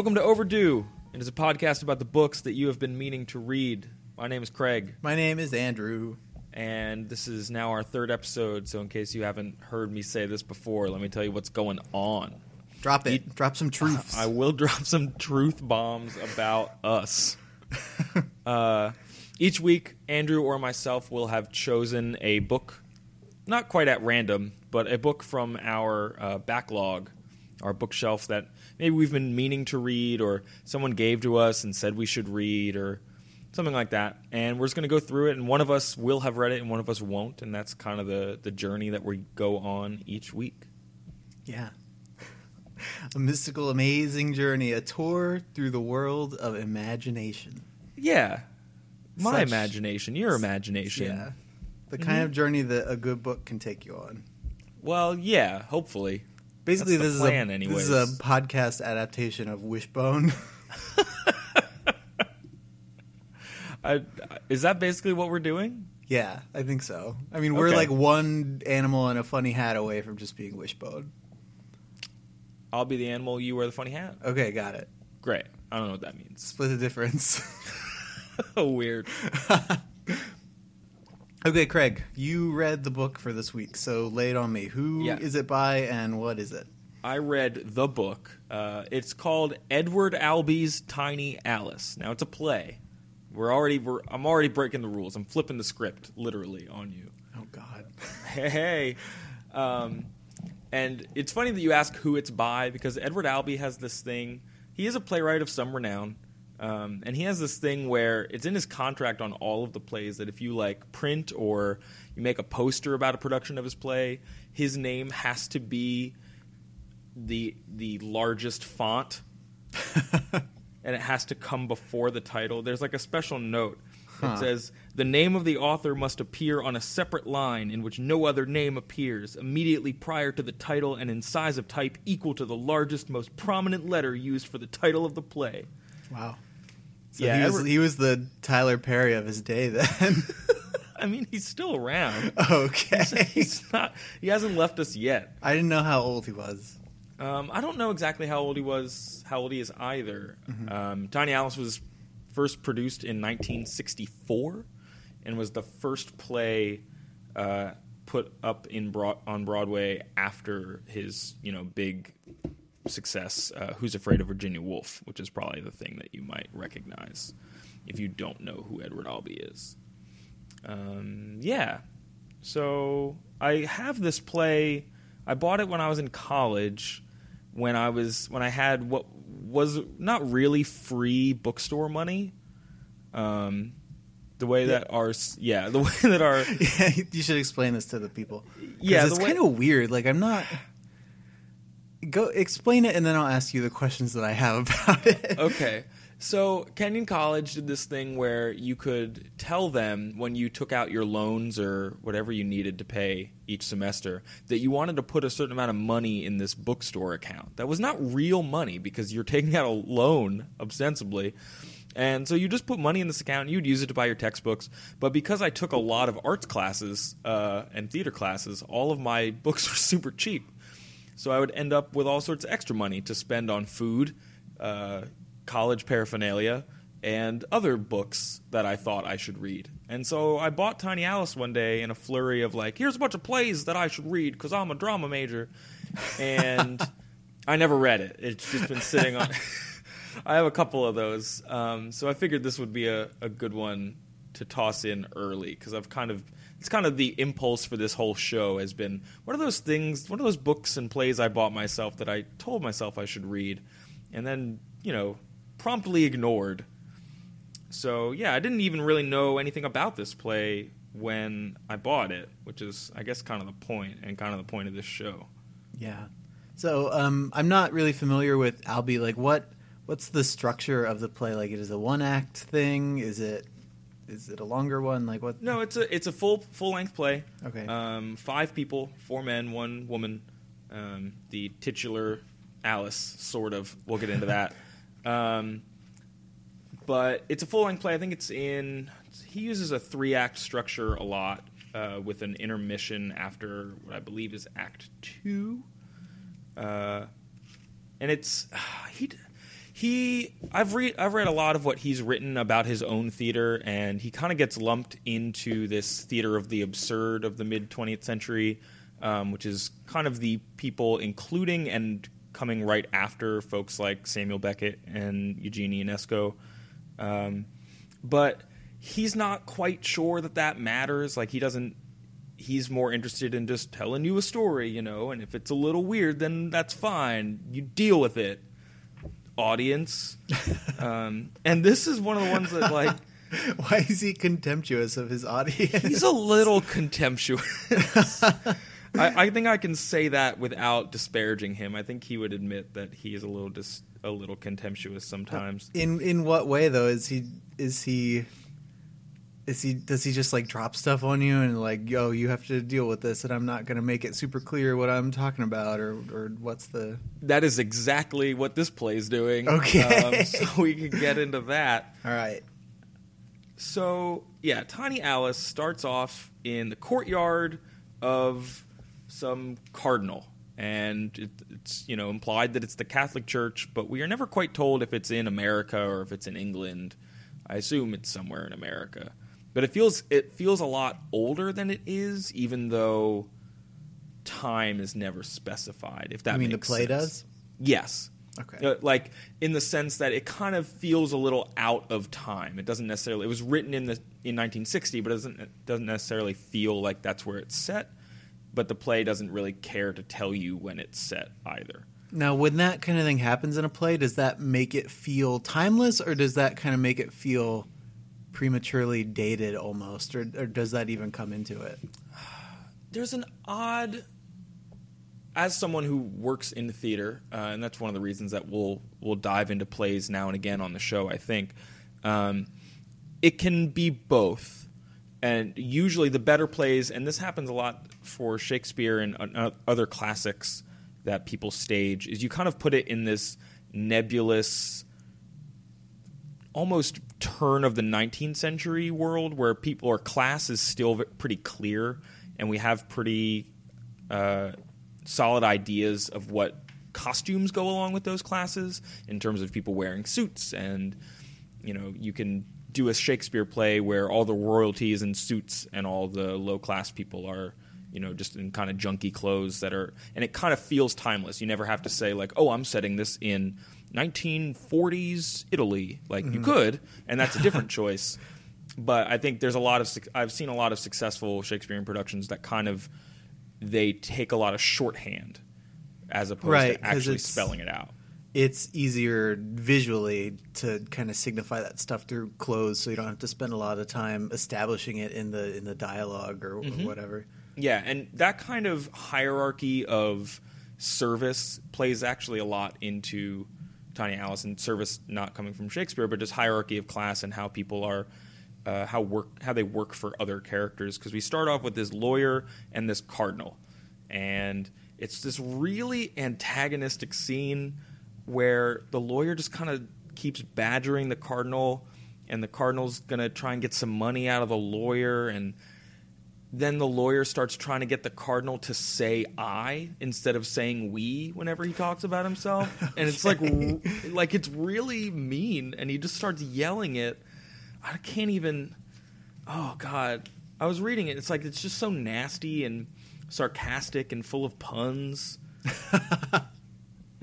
Welcome to Overdue. It is a podcast about the books that you have been meaning to read. My name is Craig, My name is Andrew. and this is now our third episode. So, in case you haven't heard me say this before, let me tell you what's going on. Drop it. Drop some truths. I will drop some truth bombs about us. uh, each week, Andrew or myself will have chosen a book, not quite at random, but a book from our uh, backlog, our bookshelf that maybe we've been meaning to read, or someone gave to us and said we should read, or something like that. And we're just going to go through it, and one of us will have read it, and one of us won't, and that's kind of the the journey that we go on each week. yeah. A mystical, amazing journey, a tour through the world of imagination. Yeah. My Such- imagination, your imagination. Yeah. The mm-hmm. kind of journey that a good book can take you on. Well, yeah, hopefully. Basically, this plan is a anyways. this is a podcast adaptation of Wishbone. I, is that basically what we're doing? yeah, I think so. I mean, we're Okay. like one animal and a funny hat away from just being Wishbone. I'll be the animal, you wear the funny hat. Okay, got it. Great. I don't know what that means. Split the difference. Weird. okay, Craig, you read the book for this week, so lay it on me. Who is Yeah. it by and what is it? I read the book. Uh, it's called Edward Albee's Tiny Alice. Now it's a play. We're already. We're, I'm already breaking the rules. I'm flipping the script literally on you. Oh God. hey, hey. Um, and it's funny that you ask who it's by because Edward Albee has this thing. He is a playwright of some renown, um, and he has this thing where it's in his contract on all of the plays that if you like print or you make a poster about a production of his play, his name has to be the the largest font and it has to come before the title. There's like a special note. Huh. It says the name of the author must appear on a separate line in which no other name appears, immediately prior to the title and in size of type equal to the largest, most prominent letter used for the title of the play. Wow. So Yeah, he was Edward- he was the Tyler Perry of his day then. I mean, he's still around. okay. He's not. He hasn't left us yet. I didn't know how old he was. Um, I don't know exactly how old he was, how old he is either. Um, Tiny Alice was first produced in 1964 and was the first play uh, put up in broad, on Broadway after his you know big success, uh, Who's Afraid of Virginia Woolf, which is probably the thing that you might recognize if you don't know who Edward Albee is. Um, yeah, so I have this play. I bought it when I was in college, when I was when I had what was not really free bookstore money. Um, the way that our yeah, the way that our Yeah, you should explain this to the people. Yeah, it's way- kind of weird. Like I'm not. Go explain it, and then I'll ask you the questions that I have about it. okay. So Kenyon College did this thing where you could tell them when you took out your loans or whatever you needed to pay each semester that you wanted to put a certain amount of money in this bookstore account. That was not real money because you're taking out a loan ostensibly. And so you just put money in this account. And you'd use it to buy your textbooks. But because I took a lot of arts classes uh, and theater classes, all of my books were super cheap. So I would end up with all sorts of extra money to spend on food, uh, college paraphernalia, and other books that I thought I should read. And so I bought Tiny Alice one day in a flurry of like, here's a bunch of plays that I should read because I'm a drama major. And I never read it. It's just been sitting on. I have a couple of those. Um, so I figured this would be a, a good one to toss in early because I've kind of it's kind of the impulse for this whole show has been one of those things one of those books and plays I bought myself that I told myself I should read and then you know promptly ignored so yeah I didn't even really know anything about this play when I bought it, which is, I guess, kind of the point and kind of the point of this show. Yeah. So um, I'm not really familiar with Albee. Like, what what's the structure of the play? Like, it is a one act thing. Is it is it a longer one? Like, what? No, it's a it's a full full length play. Okay. Um, five people, four men, one woman. Um, the titular Alice, sort of. We'll get into that. um, but it's a full length play. I think it's in. He uses a three act structure a lot, uh, with an intermission after what I believe is Act Two. Uh, and it's he he I've read I've read a lot of what he's written about his own theater, and he kind of gets lumped into this theater of the absurd of the mid 20th century, um, which is kind of the people, including and coming right after folks like Samuel Beckett and Eugene Ionesco. Um, but he's not quite sure that that matters. Like he doesn't. He's more interested in just telling you a story, you know. And if it's a little weird, then that's fine. You deal with it, audience. um, and this is one of the ones that like Why is he contemptuous of his audience? he's a little contemptuous. I, I think I can say that without disparaging him. I think he would admit that he is a little dis, a little contemptuous sometimes. in in what way though? Is he is he is he does he just like drop stuff on you and like yo you have to deal with this and I'm not gonna make it super clear what I'm talking about or or what's the That is exactly what this play's doing. Okay. Um, so we can get into that. all right So yeah, Tiny Alice starts off in the courtyard of some cardinal, and it, it's you know implied that it's the Catholic Church, but we are never quite told if it's in America or if it's in England. I assume it's somewhere in America, but it feels it feels a lot older than it is, even though time is never specified. If that I mean the play sense. does Yes. Okay. Uh, like in the sense that it kind of feels a little out of time. It doesn't necessarily. It was written in the in 1960, but it doesn't it doesn't necessarily feel like that's where it's set. But the play doesn't really care to tell you when it's set either. Now, when that kind of thing happens in a play, does that make it feel timeless, or does that kind of make it feel prematurely dated almost, or, or does that even come into it? There's an odd. As someone who works in theater, uh, and that's one of the reasons that we'll we'll dive into plays now and again on the show. I think um, it can be both, and usually the better plays, and this happens a lot for Shakespeare and uh, other classics that people stage, is you kind of put it in this nebulous, almost turn of the 19th century world where people or class is still pretty clear, and we have pretty uh, solid ideas of what costumes go along with those classes in terms of people wearing suits and you know you can do a Shakespeare play where all the royalty is in suits and all the low class people are you know just in kind of junky clothes that are and it kind of feels timeless. You never have to say like oh i'm setting this in 1940s italy like you mm-hmm. could and that's a different choice. But i think there's a lot of i've seen a lot of successful shakespearean productions that kind of they take a lot of shorthand as opposed Right, to actually spelling it out. It's easier visually to kind of signify that stuff through clothes, so you don't have to spend a lot of time establishing it in the in the dialogue or, or mm-hmm. whatever. Yeah, and that kind of hierarchy of service plays actually a lot into Alice and service not coming from Shakespeare, but just hierarchy of class and how people are uh, how work how they work for other characters. Because we start off with this lawyer and this cardinal, and it's this really antagonistic scene where the lawyer just kind of keeps badgering the cardinal, and the cardinal's gonna try and get some money out of the lawyer and then the lawyer starts trying to get the cardinal to say I instead of saying we whenever he talks about himself, and it's like like it's really mean, and he just starts yelling it. I can't even. Oh God, I was reading it. It's like it's just so nasty and sarcastic and full of puns. and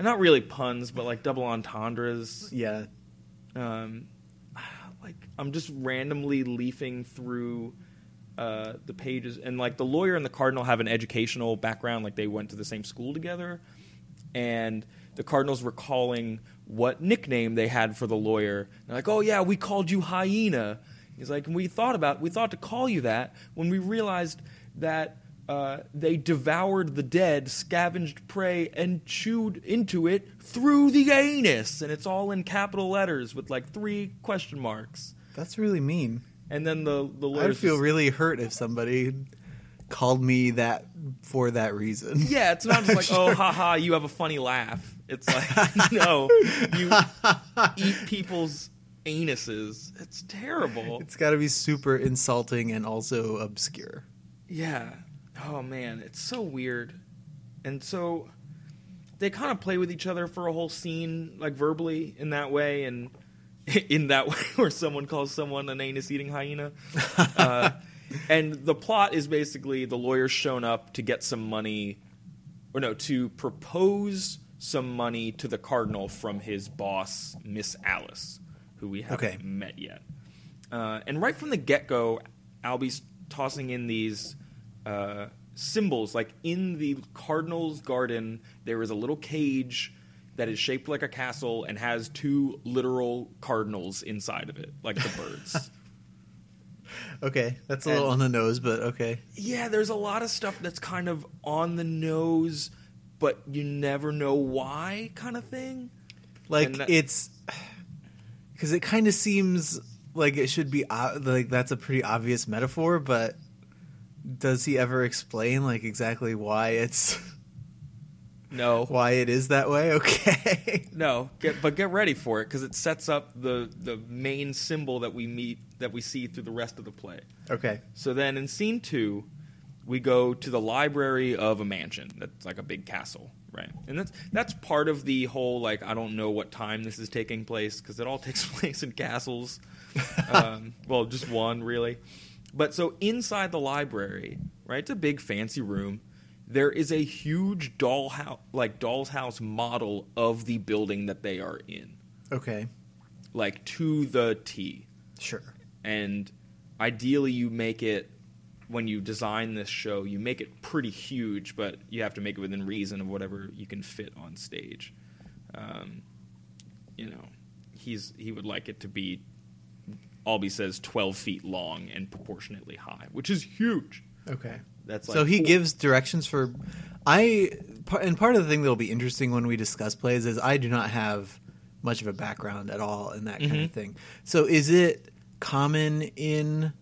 not really puns, but like double entendres Yeah, um, like I'm just randomly leafing through uh, the pages, and like the lawyer and the cardinal have an educational background, like they went to the same school together, and the cardinal's recalling what nickname they had for the lawyer. They're like, "Oh yeah, we called you hyena," He's like, we thought about we thought to call you that when we realized that uh, they devoured the dead, scavenged prey, and chewed into it through the anus, and it's all in capital letters with like three question marks. That's really mean. And then the the I'd feel just- really hurt if somebody called me that for that reason. Yeah, it's not just like, oh, haha, you have a funny laugh. It's like, no, you eat people's anuses. It's terrible. It's got to be super insulting and also obscure. Yeah. Oh man, it's so weird. And so they kind of play with each other for a whole scene, like verbally in that way, and in that way where someone calls someone an anus-eating hyena. Uh, and the plot is basically the lawyer's shown up to get some money, or no, to propose some money to the cardinal from his boss, Miss Alice, who we haven't Okay. met yet. Uh, and right from the get go, Albee's tossing in these uh, symbols. Like in the cardinal's garden, there is a little cage that is shaped like a castle and has two literal cardinals inside of it, like the birds. Okay, that's a little on the nose, but okay. yeah, there's a lot of stuff that's kind of on the nose, but you never know why, kind of thing. Like that- it's because it kind of seems like it should be like that's a pretty obvious metaphor, but does he ever explain like exactly why it's No, why it is that way? Okay. No, get, but get ready for it because it sets up the the main symbol that we meet that we see through the rest of the play. okay. So then in scene two, we go to the library of a mansion that's like a big castle, right? And that's that's part of the whole like I don't know what time this is taking place because it all takes place in castles. um, well, just one really. But so inside the library, right? It's a big fancy room. There is a huge doll house, like doll's house model of the building that they are in, Okay. like to the T Sure. and ideally you make it when you design this show you make it pretty huge but you have to make it within reason of whatever you can fit on stage um, you know he's he would like it to be Albee says 12 feet long and proportionately high which is huge Okay. That's so he gives directions for I and part of the thing that'll be interesting when we discuss plays is I do not have much of a background at all in that kind of Mhm. thing. So is it common in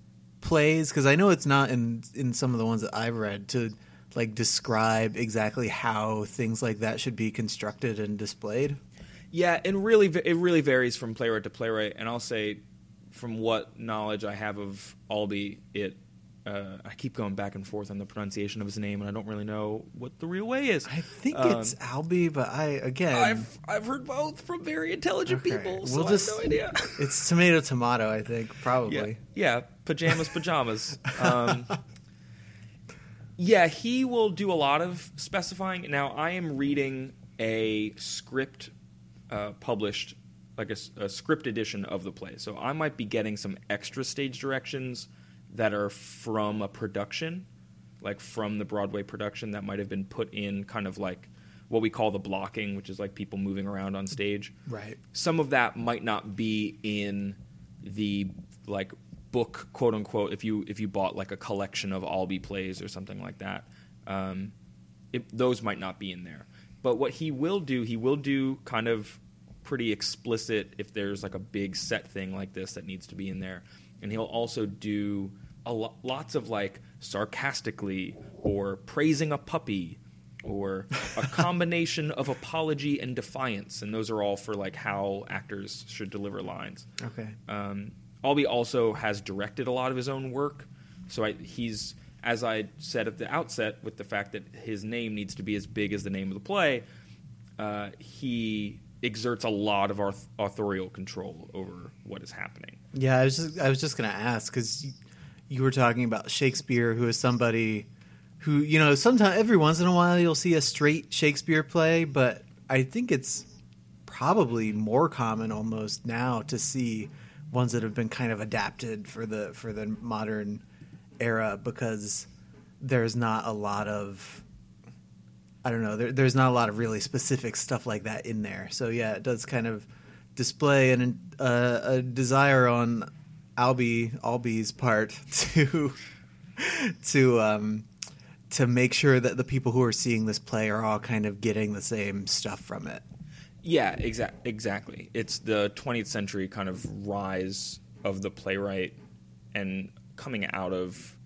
plays because I know it's not in in some of the ones that I've read to like describe exactly how things like that should be constructed and displayed. Yeah, and really, it really varies from playwright to playwright. And I'll say, from what knowledge I have of Albee, it uh, I keep going back and forth on the pronunciation of his name, and I don't really know what the real way is. I think Um, it's Albee, but I again I've I've heard both from very intelligent Okay, people, so we'll I just- have no idea. it's tomato tomato. I think probably. yeah, pajamas, pajamas. Um, yeah, he will do a lot of specifying. Now, I am reading a script uh, published, like a script edition of the play, so I might be getting some extra stage directions that are from a production, like from the Broadway production that might have been put in, kind of like what we call the blocking, which is like people moving around on stage. Right. some of that might not be in the like book quote unquote if you if you bought like a collection of Albee plays or something like that. Um, it, those might not be in there. But what he will do he will do kind of pretty explicit if there's like a big set thing like this that needs to be in there. And he'll also do lo- lots of like sarcastically or praising a puppy or a combination of apology and defiance, and those are all for like how actors should deliver lines. Okay. Um, Albee also has directed a lot of his own work, so I, he's as I said at the outset, with the fact that his name needs to be as big as the name of the play, uh, he exerts a lot of auth- authorial control over what is happening. Yeah, I was just I was just gonna ask because you, were talking about Shakespeare, who is somebody who you know sometimes every once in a while you'll see a straight Shakespeare play, but I think it's probably more common almost now to see ones that have been kind of adapted for the for the modern era because there's not a lot of I don't know. There, there's not a lot of really specific stuff like that in there. So yeah, it does kind of display uh, a desire on Albee Albee's part to to um to make sure that the people who are seeing this play are all kind of getting the same stuff from it. Yeah, exa- exactly. It's the 20th century kind of rise of the playwright and coming out of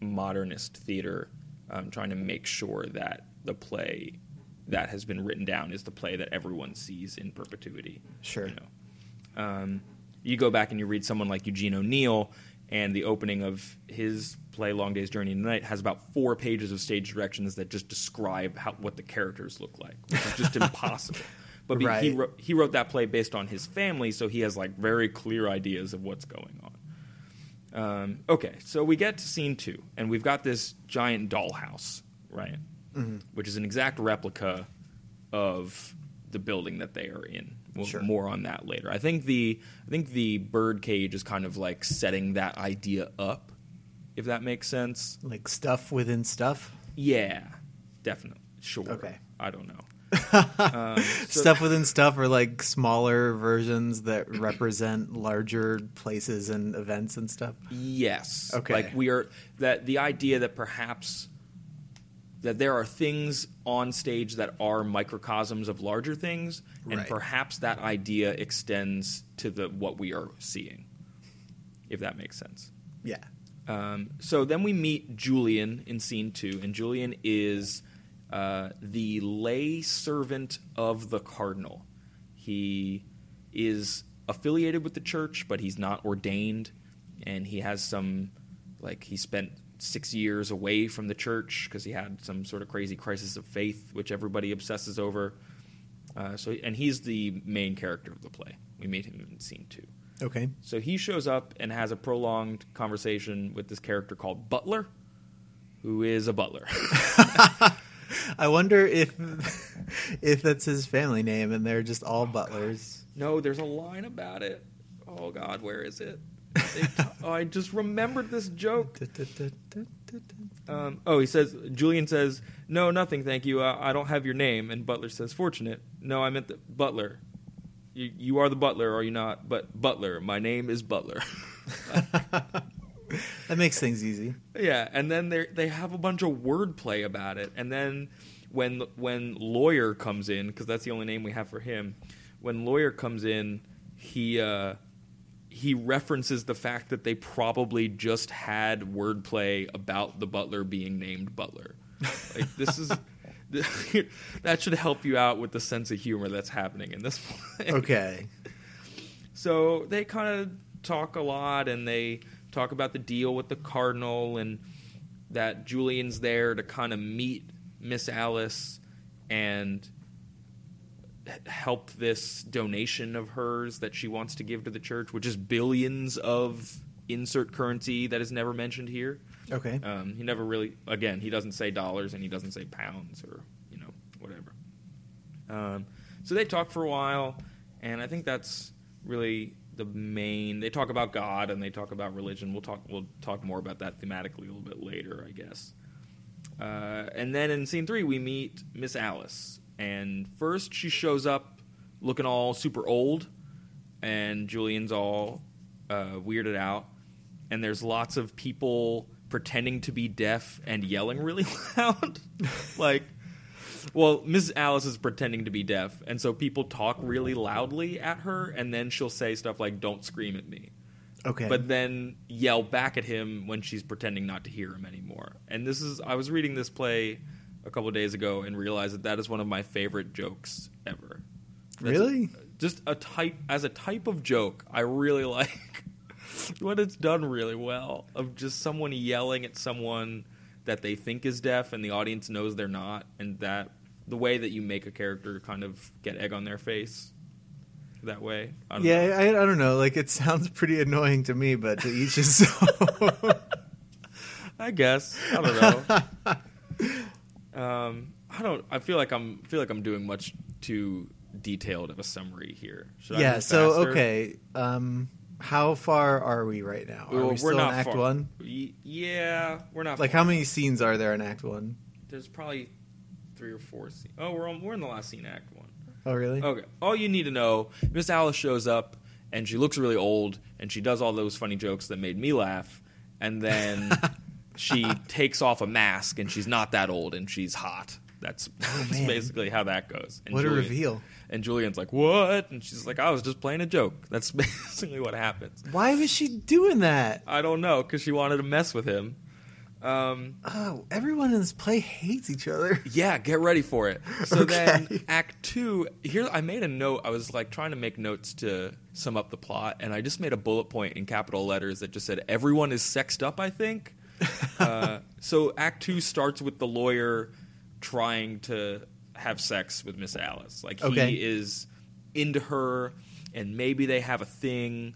modernist theater, um, trying to make sure that the play that has been written down is the play that everyone sees in perpetuity. Sure. You know, um, you go back and you read someone like Eugene O'Neill, and the opening of his play Long Day's Journey into Night has about four pages of stage directions that just describe how, what the characters look like, which is just impossible. But be- he wrote, he wrote that play based on his family, so he has like very clear ideas of what's going on. Um, okay, so we get to scene two, and we've got this giant dollhouse, right? Which is an exact replica of the building that they are in. We'll, Sure. More on that later. I think the I think the bird cage is kind of like setting that idea up, if that makes sense. Like stuff within stuff. Yeah, definitely. Sure. Okay. I don't know. um, so- stuff within stuff are like smaller versions that represent larger places and events and stuff. Yes. Okay. Like we are that the idea that perhaps that there are things on stage that are microcosms of larger things, and Right. perhaps that idea extends to the what we are seeing. If that makes sense. Yeah. Um, so then we meet Julian in scene two, and Julian is uh, the lay servant of the cardinal. He is affiliated with the church, but he's not ordained, and he has some, like, he spent six years away from the church because he had some sort of crazy crisis of faith, which everybody obsesses over. Uh, so, and he's the main character of the play. We meet him in scene two. Okay. So he shows up and has a prolonged conversation with this character called Butler, who is a butler. I wonder if if that's his family name and they're just all butlers. no, there's a line about it. Oh God, where is it? T- oh, I just remembered this joke. Um, oh, he says Julian says, "No, nothing, thank you. Uh, I don't have your name." And Butler says, "Fortunate." No, I meant the Butler. You, you are the butler, are you not? But Butler, my name is Butler. That makes things easy. Yeah, and then they they have a bunch of wordplay about it, and then when when lawyer comes in, because that's the only name we have for him. When lawyer comes in, he uh, he references the fact that they probably just had wordplay about the butler being named Butler. Like this is. that should help you out with the sense of humor that's happening in this play. Okay. So they kind of talk a lot and they talk about the deal with the Cardinal and that Julian's there to kind of meet Miss Alice and help this donation of hers that she wants to give to the church, which is billions of insert currency that is never mentioned here. Okay. Um, he never really, again, he doesn't say dollars and he doesn't say pounds or you know whatever. Um, so they talk for a while, and I think that's really the main. They talk about God and they talk about religion. We'll talk. We'll talk more about that thematically a little bit later, I guess. Uh, and then in scene three, we meet Miss Alice, and first she shows up looking all super old, and Julian's all uh, weirded out, and there's lots of people pretending to be deaf and yelling really loud, like. Well, Miss Alice is pretending to be deaf, and so people talk really loudly at her, and then she'll say stuff like, "Don't scream at me." Okay. but then yell back at him when she's pretending not to hear him anymore. And this is I was reading this play a couple days ago and realized that that is one of my favorite jokes ever. That's Really? just a type as a type of joke. I really like when it's done really well of just someone yelling at someone that they think is deaf and the audience knows they're not and that the way that you make a character kind of get egg on their face that way. I don't know. yeah, I, I don't know. Like it sounds pretty annoying to me, but to each his own. I guess. I don't know. um, I don't. I feel like I'm feel like I'm doing much too detailed of a summary here. Should yeah. So faster? okay. Um, how far are we right now? Are Well, we we're still in Act far. One? Yeah, we're not. Like far. how many scenes are there in Act One? There's probably three or four. Scenes. Oh, we're on, we're in the last scene, Act One. Oh, really? Okay. All you need to know: Miss Alice shows up, and she looks really old, and she does all those funny jokes that made me laugh, and then she takes off a mask, and she's not that old, and she's hot. That's, that's basically how that goes. And What a reveal! And Julian's like, "What?" And she's like, "I was just playing a joke." That's basically what happens. Why was she doing that? I don't know because she wanted to mess with him. Um, Oh, everyone in this play hates each other. yeah, get ready for it. So Okay. then, Act Two. Here, I made a note. I was like trying to make notes to sum up the plot, and I just made a bullet point in capital letters that just said, "Everyone is sexed up." I think. uh, so Act Two starts with the lawyer trying to have sex with Miss Alice. Like he Okay. is into her, and maybe they have a thing,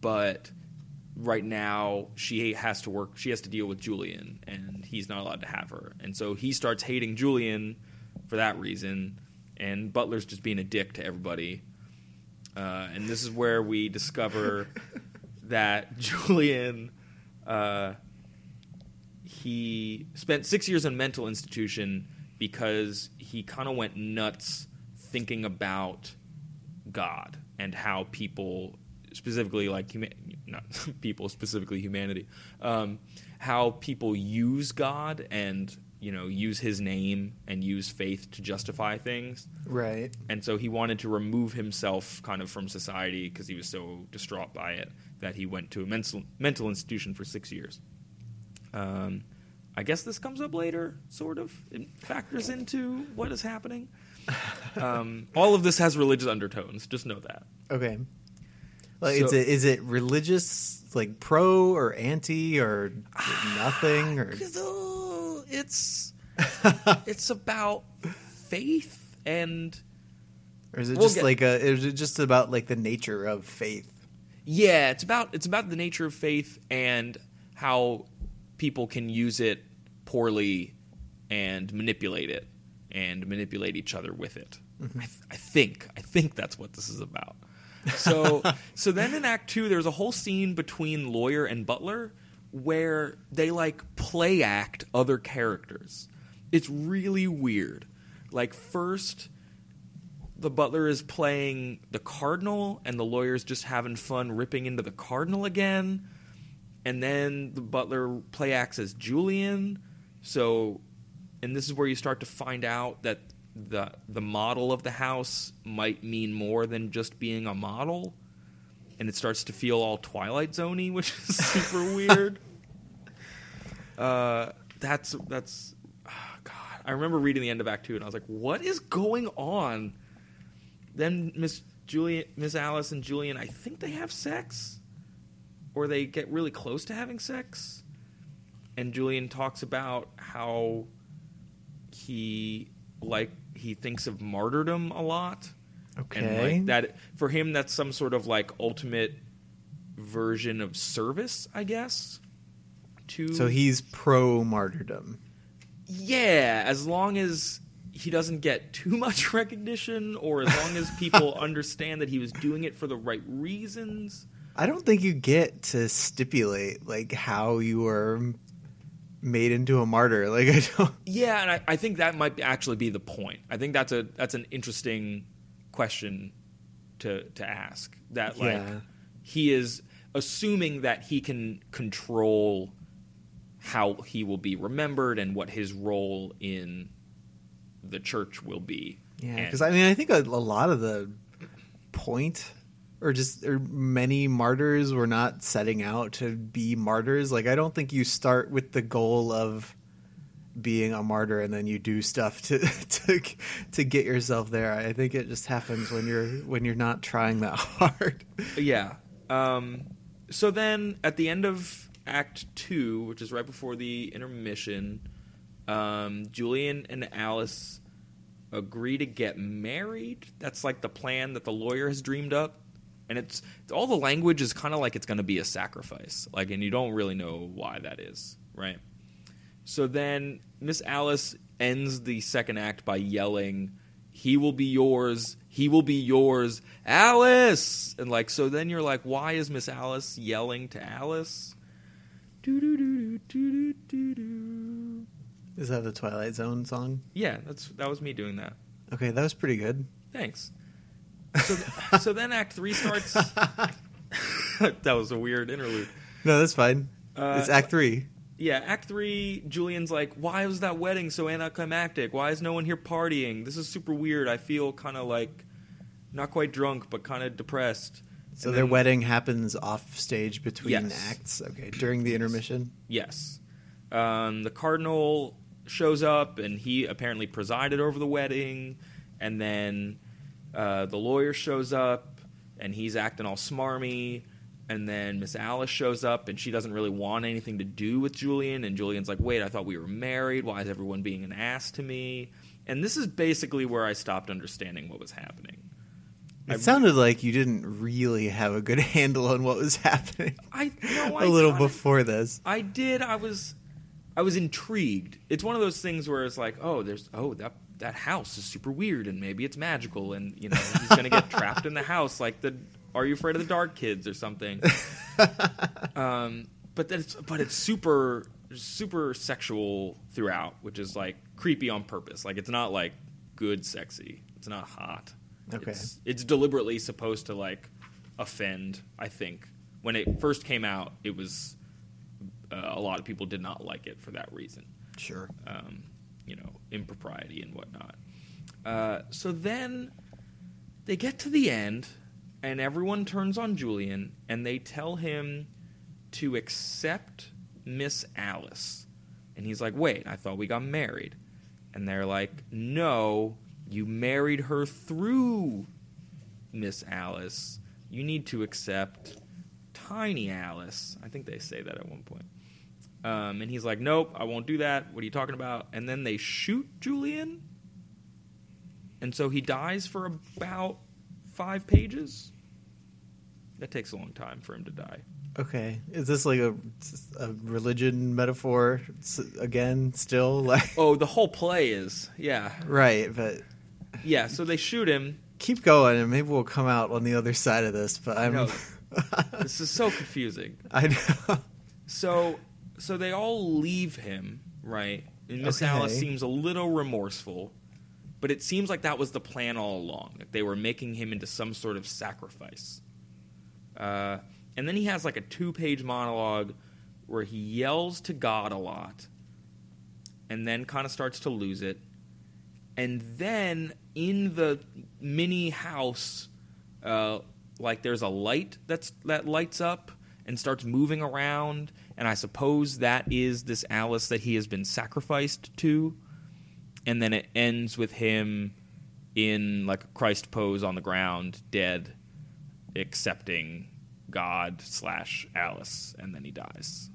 but right now she has to work she has to deal with Julian and he's not allowed to have her. And so he starts hating Julian for that reason and Butler's just being a dick to everybody. Uh, and this is where we discover that Julian uh, he spent six years in a mental institution because he kind of went nuts thinking about God and how people, specifically like huma- not people, specifically humanity, um, how people use God and you know use His name and use faith to justify things. Right. And so he wanted to remove himself kind of from society because he was so distraught by it that he went to a mental mental institution for six years. Um, I guess this comes up later, sort of. It factors into what is happening. Um, all of this has religious undertones. Just know that. Okay. Like, So- is it is it religious, like pro or anti or nothing or? 'Cause, uh, it's it's about faith and Or is it We'll just get- like a? Is it just about like the nature of faith? Yeah, it's about it's about the nature of faith and how people can use it poorly and manipulate it and manipulate each other with it. Mm-hmm. I, th- I think I think that's what this is about. So so then in Act Two, there's a whole scene between lawyer and butler where they like play act other characters. It's really weird. Like first the butler is playing the cardinal and the lawyer's just having fun ripping into the cardinal again and then the butler play acts as julian. So and this is where you start to find out that the the model of the house might mean more than just being a model. And it starts to feel all twilight zoney which is super weird. Uh that's that's oh god. I remember reading the end of act 2 and i was like what is going on? Then Miss Julian, Miss Alice and Julian, I think they have sex, or they get really close to having sex. And Julian talks about how he like he thinks of martyrdom a lot, and Okay. like that for him that's some sort of like ultimate version of service, I guess. To So he's pro martyrdom. yeah, as long as he doesn't get too much recognition, or as long as people understand that he was doing it for the right reasons. I don't think you get to stipulate like how you were made into a martyr. Like I don't. Yeah, and I, I think that might be- actually be the point. I think that's a that's an interesting question to to ask. That like Yeah. he is assuming that he can control how he will be remembered and what his role in the church will be. Yeah, because I mean, I think a, a lot of the point, or just or many martyrs were not setting out to be martyrs. Like, I don't think you start with the goal of being a martyr and then you do stuff to to to get yourself there. I think it just happens when you're when you're not trying that hard. Yeah. Um, so then at the end of Act Two, which is right before the intermission, um, Julian and Alice agree to get married. That's like the plan that the lawyer has dreamed up. And it's all the language is kind of like it's going to be a sacrifice. Like, and you don't really know why that is, right? So then Miss Alice ends the second act by yelling, "He will be yours. He will be yours, Alice." And like so then you're like, "Why is Miss Alice yelling to Alice?" Is that the Twilight Zone song? Yeah, that's that was me doing that. Okay, that was pretty good. Thanks. So, th- so then Act Three starts. that was a weird interlude. No, that's fine. Uh, it's Act Three. Yeah, Act Three. Julian's like, "Why was that wedding so anticlimactic? Why is no one here partying? This is super weird. I feel kind of like not quite drunk, but kind of depressed." So And their then- wedding happens off stage between Yes. acts. Okay, during the intermission. Yes. Um, the cardinal shows up, and he apparently presided over the wedding. And then uh, the lawyer shows up, and he's acting all smarmy. And then Miss Alice shows up, and she doesn't really want anything to do with Julian. And Julian's like, "Wait, I thought we were married. Why is everyone being an ass to me?" And this is basically where I stopped understanding what was happening. It I- sounded like you didn't really have a good handle on what was happening I no, a I little kinda- before this. I did. I was, I was intrigued. It's one of those things where it's like, oh, there's, oh, that that house is super weird, and maybe it's magical, and you know, he's gonna get trapped in the house like the Are You Afraid of the Dark kids or something. um, but that's, but it's super, super sexual throughout, which is like creepy on purpose. Like it's not like good sexy. It's not hot. Okay. It's, it's deliberately supposed to like offend. I think when it first came out, it was uh, a lot of people did not like it for that reason. Sure. Um, you know, impropriety and whatnot. Uh, so then they get to the end, and everyone turns on Julian, and they tell him to accept Miss Alice. And he's like, Wait, I thought we got married. And they're like, No, you married her through Miss Alice. You need to accept Tiny Alice. I think they say that at one point. Um, and he's like, Nope, I won't do that. What are you talking about? And then they shoot Julian. And so he dies for about five pages. That takes a long time for him to die. Okay. Is this like a, a religion metaphor again? Still like Oh, the whole play is. Yeah. right, but Yeah, so they shoot him. keep going, and maybe we'll come out on the other side of this. But I'm. No. This is so confusing. I know. So so they all leave him, right? And Miss Okay. Alice seems a little remorseful, but it seems like that was the plan all along. That they were making him into some sort of sacrifice. Uh, and then he has like a two-page monologue where he yells to God a lot, and then kind of starts to lose it. And then in the mini house, uh, like there's a light that's that lights up and starts moving around, and I suppose that is this Alice that he has been sacrificed to. And then it ends with him in like a Christ pose on the ground, dead, accepting God slash Alice, and then he dies.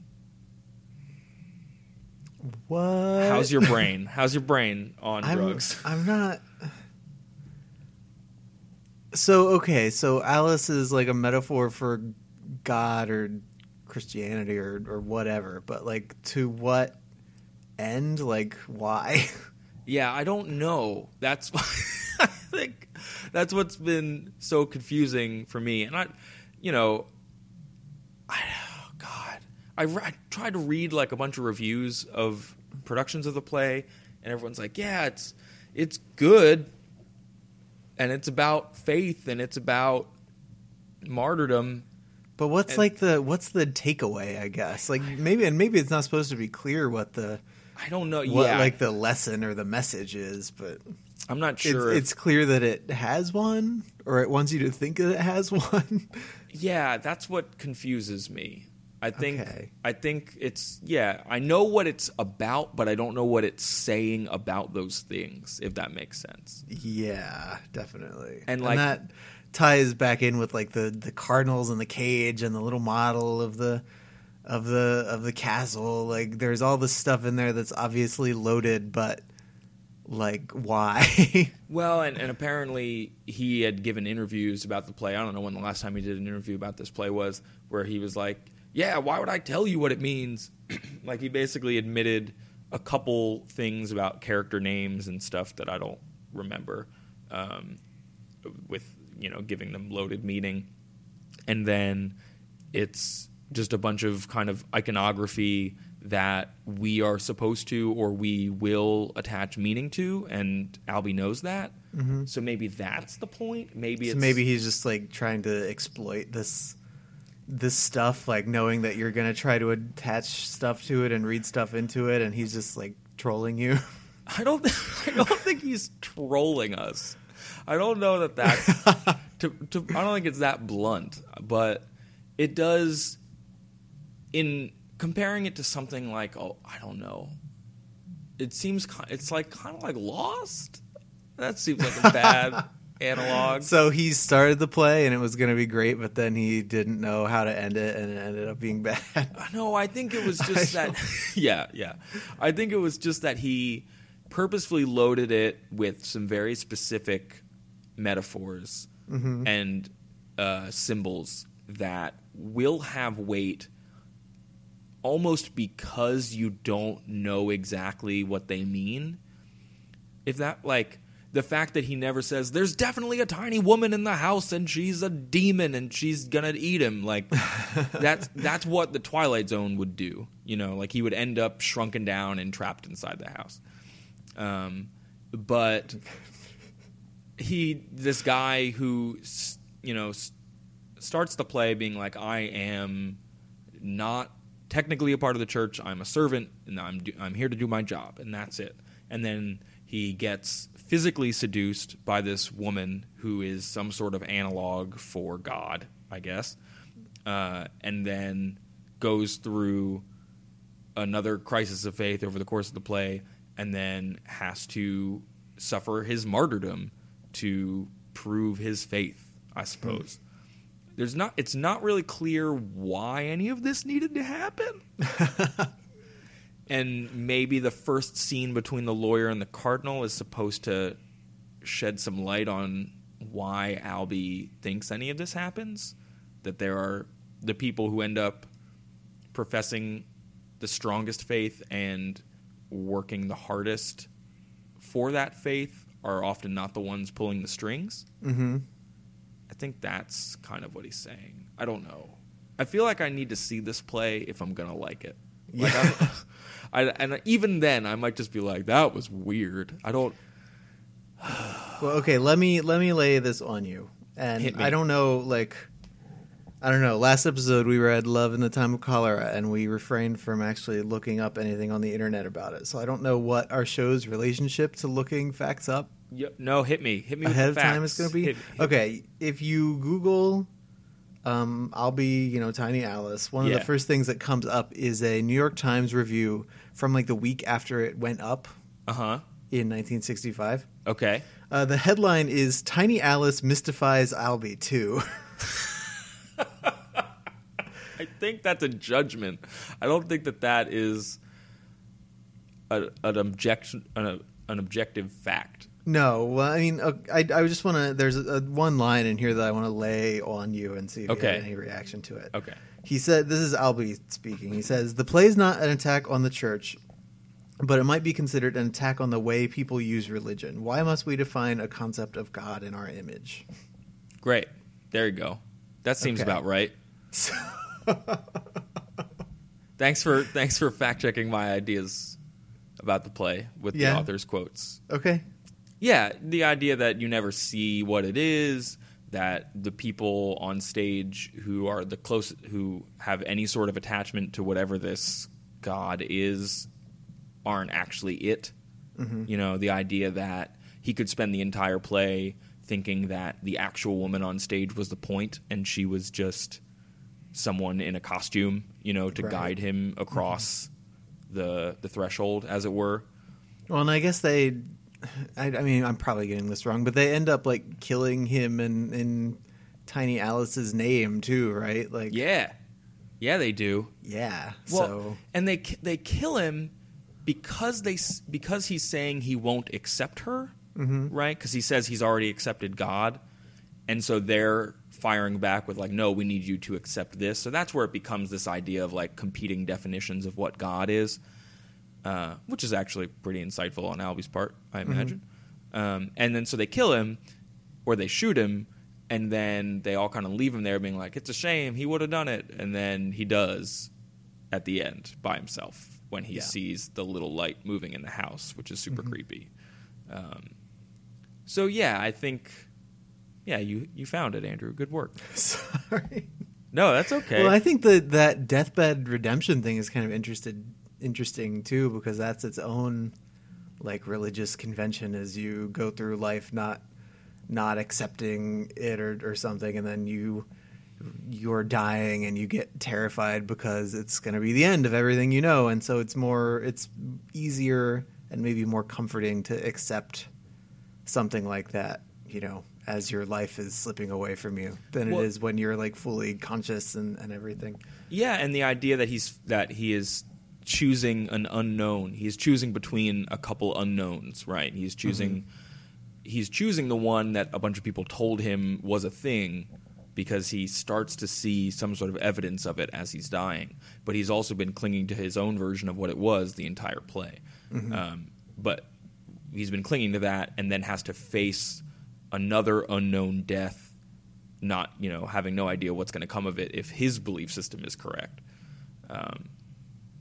What? How's your brain? How's your brain on I'm, drugs? I'm not. So okay, so Alice is like a metaphor for God or Christianity or or whatever, but like to what end? Like why? Yeah, I don't know. That's I think that's what's been so confusing for me. And I, you know, I, oh God, I, I tried to read like a bunch of reviews of productions of the play, and everyone's like, "Yeah, it's it's good, and it's about faith, and it's about martyrdom." But what's And- like the what's the takeaway? I guess like maybe and maybe it's not supposed to be clear what the I don't know. what yeah, like the lesson or the message is, but I'm not sure. it's, if- it's clear that it has one or it wants you to think that it has one. Yeah, that's what confuses me. I think Okay. I think it's yeah, I know what it's about, but I don't know what it's saying about those things, if that makes sense. Yeah, definitely. And, like- that ties back in with like the the cardinals and the cage and the little model of the of the of the castle. Like there's all this stuff in there that's obviously loaded, but like why? Well, and, and apparently he had given interviews about the play. I don't know when the last time he did an interview about this play was, where he was like, "Yeah, why would I tell you what it means?" like he basically admitted a couple things about character names and stuff that I don't remember, um, with you know giving them loaded meaning, and then it's just a bunch of kind of iconography that we are supposed to or we will attach meaning to, and Albee knows that. Mm-hmm. So maybe that's the point. Maybe So it's maybe he's just like trying to exploit this this stuff, like knowing that you're gonna try to attach stuff to it and read stuff into it, and he's just like trolling you. I don't. I don't think he's trolling us. I don't know that that's. to, to, I don't think it's that blunt, but it does. In comparing it to something like, oh, I don't know. It seems it's like kind of like Lost. That seems like a bad analog. so he started the play and it was gonna be great, but then he didn't know how to end it, and it ended up being bad. No, I think it was just that. yeah, yeah. I think it was just that he purposefully loaded it with some very specific metaphors and uh, symbols that will have weight almost because you don't know exactly what they mean. If that, like, the fact that he never says, there's definitely a tiny woman in the house and she's a demon and she's gonna eat him, like, that's, that's what the Twilight Zone would do. You know, like, he would end up shrunken down and trapped inside the house. Um, but he, this guy who, you know, starts the play being like, I am not technically a part of the church. I'm a servant, and I'm do- I'm here to do my job, and that's it. And then he gets physically seduced by this woman who is some sort of analog for God, I guess, uh, and then goes through another crisis of faith over the course of the play, and then has to suffer his martyrdom to prove his faith, I suppose. Hmm. There's not it's not really clear why any of this needed to happen. and maybe the first scene between the lawyer and the cardinal is supposed to shed some light on why Albee thinks any of this happens. That there are the people who end up professing the strongest faith and working the hardest for that faith are often not the ones pulling the strings. mm-hmm. I think that's kind of what he's saying. I don't know. I feel like I need to see this play if I'm gonna like it. Like Yeah. I'm- and even then, I might just be like, "That was weird." I don't. Well, okay, let me let me lay this on you. And. I don't know, like, I don't know. Last episode we read "Love in the Time of Cholera," and we refrained from actually looking up anything on the internet about it. So I don't know what our show's relationship to looking facts up Yep, no, hit me. Hit me with ahead of time It's going to be. Hit- hit- okay, if you Google, um, Albee you know Tiny Alice. One of Yeah. the first things that comes up is a New York Times review from like the week after it went up Uh huh. in 1965. Okay. Uh, the headline is "Tiny Alice mystifies Albee too." I think that's a judgment. I don't think that that is a, an objection, an, an objective fact. No, well, I mean, uh, I I just want to. There's a, a one line in here that I want to lay on you and see if you have any reaction to it. Okay. He said, "This is Albee speaking." He says, "The play is not an attack on the church." But it might be considered an attack on the way people use religion. Why must we define a concept of God in our image? Great. There you go. That seems Okay. about right. Thanks for thanks for fact checking my ideas about the play with Yeah. the author's quotes. Okay. Yeah, the idea that you never see what it is, that the people on stage who are the close who have any sort of attachment to whatever this god is aren't actually it. Mm-hmm. You know, the idea that he could spend the entire play thinking that the actual woman on stage was the point and she was just someone in a costume, you know, to Right. guide him mm-hmm. across the the threshold as it were. Well, and I guess they, I, I mean, I'm probably getting this wrong, but they end up like killing him in in Tiny Alice's name too, right? Like, Yeah. Yeah, they do. yeah. Well, so and they they kill him because they because he's saying he won't accept her, Mhm. right? Because he says he's already accepted God, and so they're firing back with like, no, we need you to accept this. So that's where it becomes this idea of like competing definitions of what God is, uh, which is actually pretty insightful on Albee's part, I imagine. Um, and then so they kill him, or they shoot him. And then they all kind of leave him there, being like, "It's a shame he would have done it." And then he does, at the end by himself when he Yeah. sees the little light moving in the house, which is Mm-hmm. super creepy. Um, so yeah, I think yeah, you you found it, Andrew. Good work. Sorry. No, that's okay. Well, I think that that deathbed redemption thing is kind of interested interesting too because that's its own like religious convention as you go through life not not accepting it or, or something and then you you're dying and you get terrified because it's going to be the end of everything you know. And so it's more it's easier and maybe more comforting to accept something like that you know as your life is slipping away from you than Well- it is when you're like fully conscious and, and everything. Yeah, and the idea that he's that he is choosing an unknown. He's choosing between a couple unknowns, right? He's choosing he's choosing the one that a bunch of people told him was a thing because he starts to see some sort of evidence of it as he's dying. But he's also been clinging to his own version of what it was the entire play. Um, but he's been clinging to that and then has to face another unknown death not you know having no idea what's going to come of it if his belief system is correct um,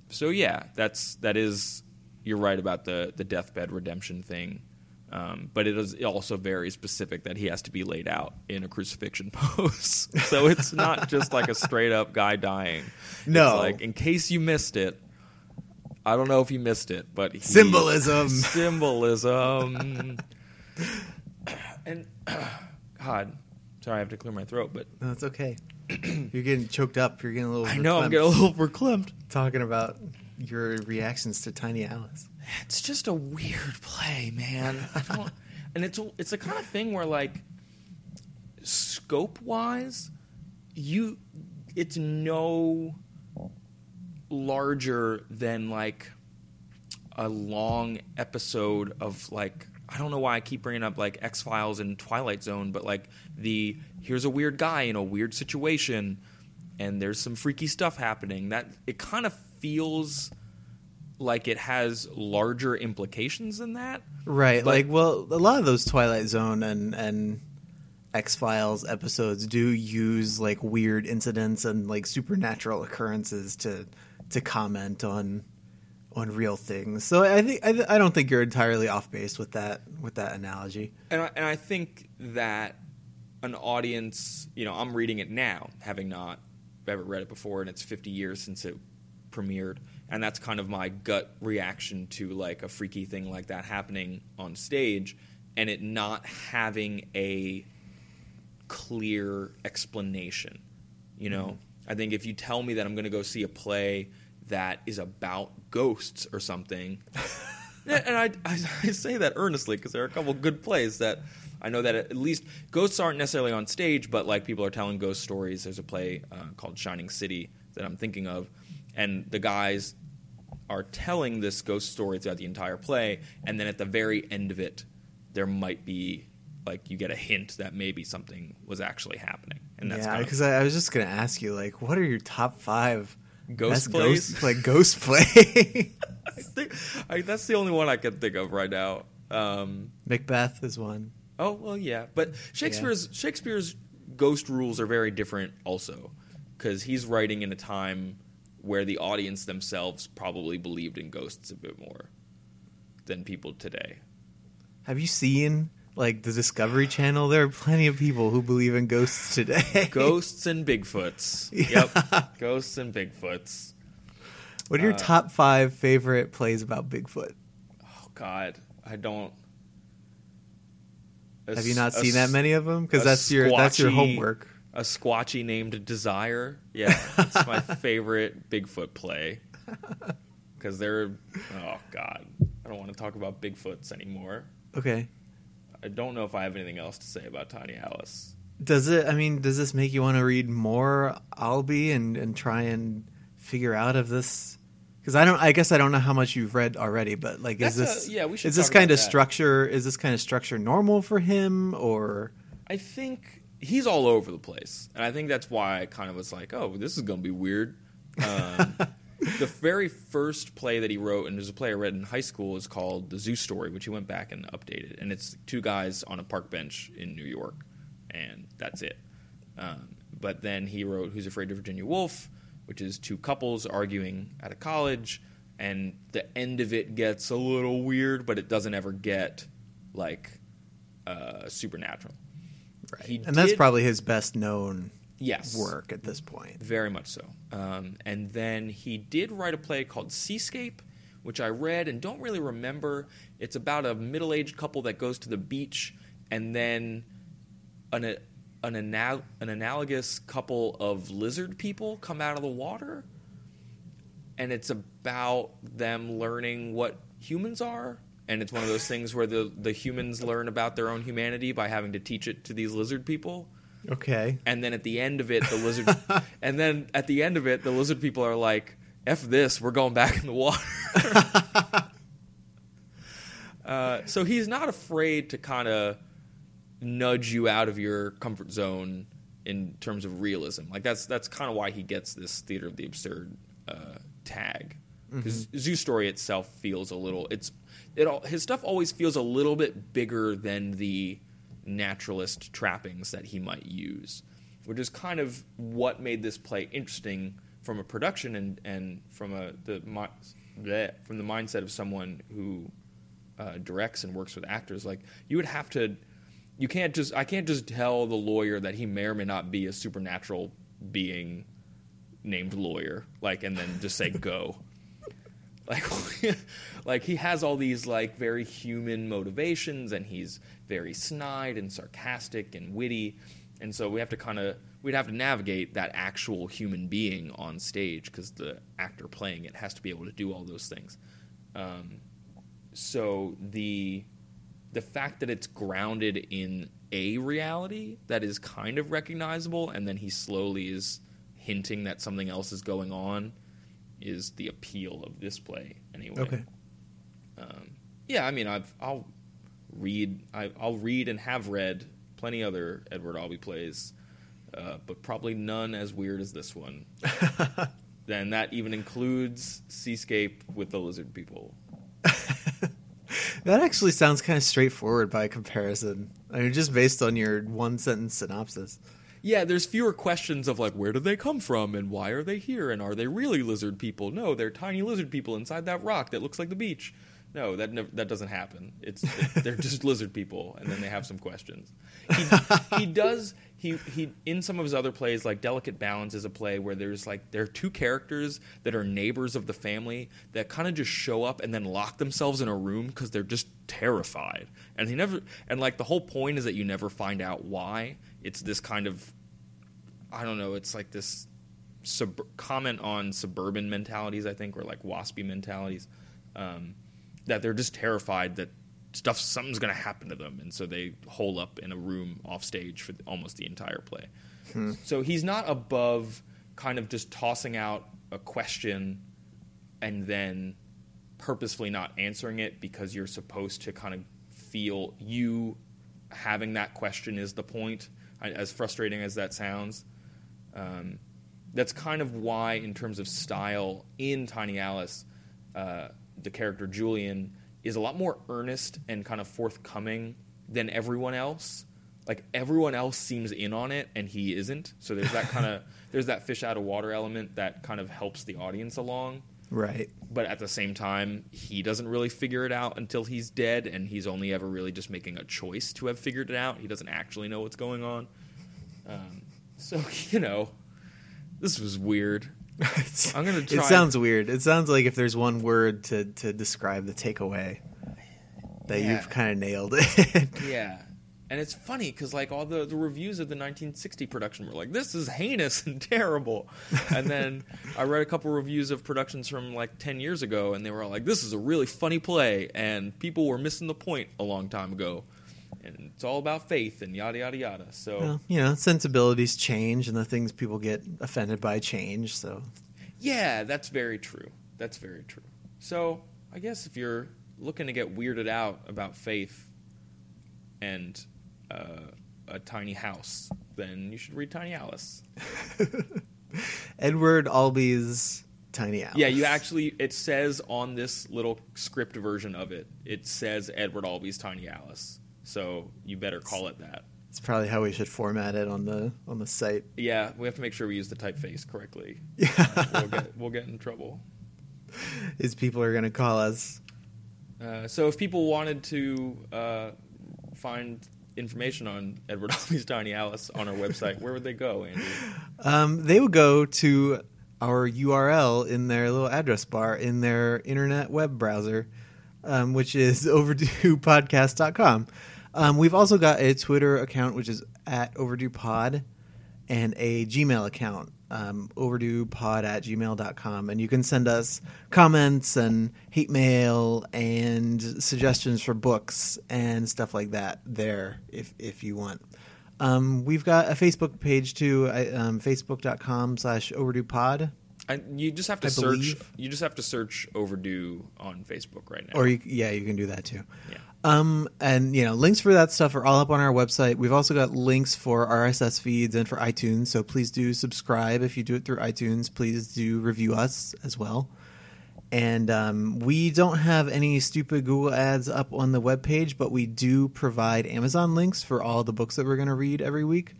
so yeah that's that is you're right about the the deathbed redemption thing. Um, but it is also very specific that he has to be laid out in a crucifixion pose. So it's not just like a straight up guy dying. No. it's like in case you missed it I don't know if you missed it, but he, Symbolism. symbolism, and God, sorry, I have to clear my throat, but no it's okay you're getting choked up you're getting a little I know I'm getting a little verklempt. talking about your reactions to tiny alice It's just a weird play, man. I don't, and it's a, it's the kind of thing where like scope wise, you it's no larger than like a long episode of like I don't know why I keep bringing up like X Files and Twilight Zone, but like the here's a weird guy in a weird situation, and there's some freaky stuff happening. That it kind of feels like it has larger implications than that. Right. But- like, well, a lot of those Twilight Zone and and X Files episodes do use like weird incidents and like supernatural occurrences to to comment on on real things. So I think I, I don't think you're entirely off base with that with that analogy. And I, and I think that an audience, you know, I'm reading it now, having not ever read it before, and it's 50 years since it premiered, and that's kind of my gut reaction to like a freaky thing like that happening on stage, and it not having a clear explanation. You know, mm-hmm. I think if you tell me that I'm going to go see a play that is about ghosts or something, and I, I, I say that earnestly because there are a couple good plays that I know that at least ghosts aren't necessarily on stage, but like people are telling ghost stories. There's a play uh, called Shining City that I'm thinking of, and the guys are telling this ghost story throughout the entire play, and then at the very end of it, there might be like you get a hint that maybe something was actually happening, and that's yeah, kind of because I, I was just gonna ask you like, what are your top five Ghost plays? Ghost, like ghost play? I think, I, that's the only one I can think of right now. Um, Macbeth is one. Oh well, yeah, but Shakespeare's Shakespeare's ghost rules are very different, also, because he's writing in a time where the audience themselves probably believed in ghosts a bit more than people today. Have you seen like the Discovery Channel? There are plenty of people who believe in ghosts today. Ghosts and Bigfoots. Yeah. Yep, ghosts and Bigfoots. What are your Uh, top five favorite plays about Bigfoot? Oh God, I don't. A Have you not a seen that many of them? Because that's your that's your homework. A squatchy named Desire. Yeah, it's my favorite Bigfoot play. Because they're, oh God, I don't want to talk about Bigfoots anymore. Okay. I don't know if I have anything else to say about Tiny Alice. Does it? I mean, does this make you want to read more Albee and and try and figure out if this? Because I don't. I guess I don't know how much you've read already, but like, is That's a- this? yeah, we should Is this kind of that. structure? Is this kind of structure normal for him, or? I think he's all over the place, and I think that's why I kind of was like, "Oh, this is going to be weird." Um, the very first play that he wrote, and there's a play I read in high school, is called "The Zoo Story," which he went back and updated, and it's two guys on a park bench in New York, and that's it. Um, but then he wrote "Who's Afraid of Virginia Woolf," which is two couples arguing at a college, and the end of it gets a little weird, but it doesn't ever get like uh, supernatural. Right. He and that's probably his best known Yes, work at this point. Very much so. Um, and then he did write a play called Seascape, which I read and don't really remember. It's about a middle aged couple that goes to the beach, and then an, an, anal- an analogous couple of lizard people come out of the water. And it's about them learning what humans are. And it's one of those things where the, the humans learn about their own humanity by having to teach it to these lizard people Okay. and then at the end of it the lizard and then at the end of it the lizard people are like f this we're going back in the water. Uh, so he's not afraid to kind of nudge you out of your comfort zone in terms of realism. Like that's that's kind of why he gets this theater of the absurd uh, tag. Because zoo story itself feels a little it's it all his stuff always feels a little bit bigger than the naturalist trappings that he might use, which is kind of what made this play interesting from a production and, and from a the from the mindset of someone who uh, directs and works with actors. Like you would have to, you can't just I can't just tell the lawyer that he may or may not be a supernatural being named lawyer, like and then just say go like like he has all these like very human motivations and he's very snide and sarcastic and witty. And so we have to kind of we'd have to navigate that actual human being on stage because the actor playing it has to be able to do all those things. Um, so the the fact that it's grounded in a reality that is kind of recognizable and then he slowly is hinting that something else is going on is the appeal of this play anyway. Okay. Um, yeah, I mean, I've I'll read I, I'll read and have read plenty other Edward Albee plays, uh, but probably none as weird as this one. then that even includes Seascape with the lizard people. That actually sounds kind of straightforward by comparison. I mean, just based on your one sentence synopsis. Yeah, there's fewer questions of like where did they come from and why are they here and are they really lizard people? No, they're tiny lizard people inside that rock that looks like the beach. No, that that doesn't happen. It's they're just lizard people, and then they have some questions. He, he does he he in some of his other plays, like Delicate Balance, is a play where there's like there are two characters that are neighbors of the family that kind of just show up and then lock themselves in a room because they're just terrified, and he never and like the whole point is that you never find out why. It's this kind of I don't know. It's like this sub- comment on suburban mentalities, I think, or like waspy mentalities. Um, that they're just terrified that stuff something's going to happen to them, and so they hole up in a room off stage for almost the entire play. So he's not above kind of just tossing out a question and then purposefully not answering it because you're supposed to kind of feel you having that question is the point. As frustrating as that sounds, um, that's kind of why, in terms of style, in Tiny Alice, uh, the character Julian is a lot more earnest and kind of forthcoming than everyone else. Like everyone else seems in on it, and he isn't. So there's that kind of there's that fish out of water element that kind of helps the audience along Right. but at the same time, he doesn't really figure it out until he's dead, and he's only ever really just making a choice to have figured it out. He doesn't actually know what's going on. Um, so you know, this was weird. I'm gonna try. It sounds weird. It sounds like if there's one word to, to describe the takeaway, that Yeah. you've kind of nailed it. yeah. And it's funny because like all the, the reviews of the 1960 production were like, "This is heinous and terrible," and then I read a couple reviews of productions from like 10 years ago, and they were all like, "This is a really funny play," and people were missing the point a long time ago, and it's all about faith and yada yada yada. So well, you know, sensibilities change, and the things people get offended by change. So yeah, that's very true. That's very true. So I guess if you're looking to get weirded out about faith and uh, a tiny house, then you should read Tiny Alice. Edward Albee's Tiny Alice. Yeah, you actually it says on this little script version of it, it says Edward Albee's Tiny Alice. So you better call it that. It's probably how we should format it on the on the site. Yeah, we have to make sure we use the typeface correctly. Yeah. we'll get we'll get in trouble. is people are going to call us. Uh, so if people wanted to uh, find information on Edward Albee's Tiny Alice on our website, where would they go, Andy? Um, they would go to our URL in their little address bar in their internet web browser, um, which is overduepodcast.com. Um, we've also got a Twitter account, which is at overduepod, and a Gmail account, um, overduepod at gmail.com. And you can send us comments and hate mail and suggestions for books and stuff like that there if, if you want. Um, we've got a Facebook page too, I- um, facebook.com slash overduepod. I, you just have to I search. believe. You just have to search overdue on Facebook right now. Or you, yeah, you can do that too. yeah. Um, and you know, links for that stuff are all up on our website. We've also got links for RSS feeds and for iTunes. So please do subscribe if you do it through iTunes. Please do review us as well. And um, we don't have any stupid Google ads up on the webpage, but we do provide Amazon links for all the books that we're going to read every week.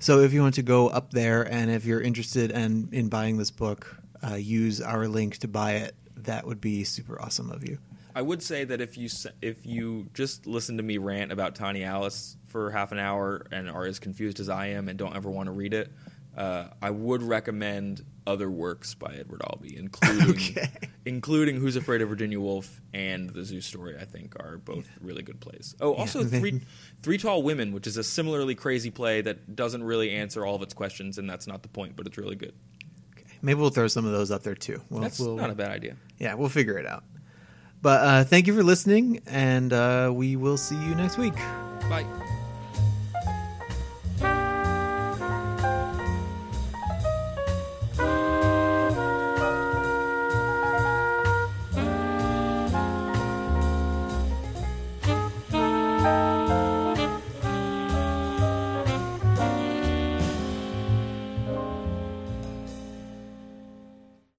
So if you want to go up there and if you're interested in, in buying this book, uh, use our link to buy it. That would be super awesome of you. I would say that if you if you just listen to me rant about Tiny Alice for half an hour and are as confused as I am and don't ever want to read it, uh, I would recommend other works by Edward Albee, including Okay. including Who's Afraid of Virginia Woolf and The Zoo Story. I think are both really good plays. Oh, also they- Three Three Tall Women, which is a similarly crazy play that doesn't really answer all of its questions, and that's not the point, but it's really good. Maybe we'll throw some of those up there too. We'll, That's we'll- not a bad idea. yeah, we'll figure it out. But uh, thank you for listening, and uh, we will see you next week. Bye.